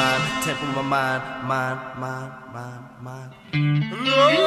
mind, temple my mind, mind, mind, mind, mind.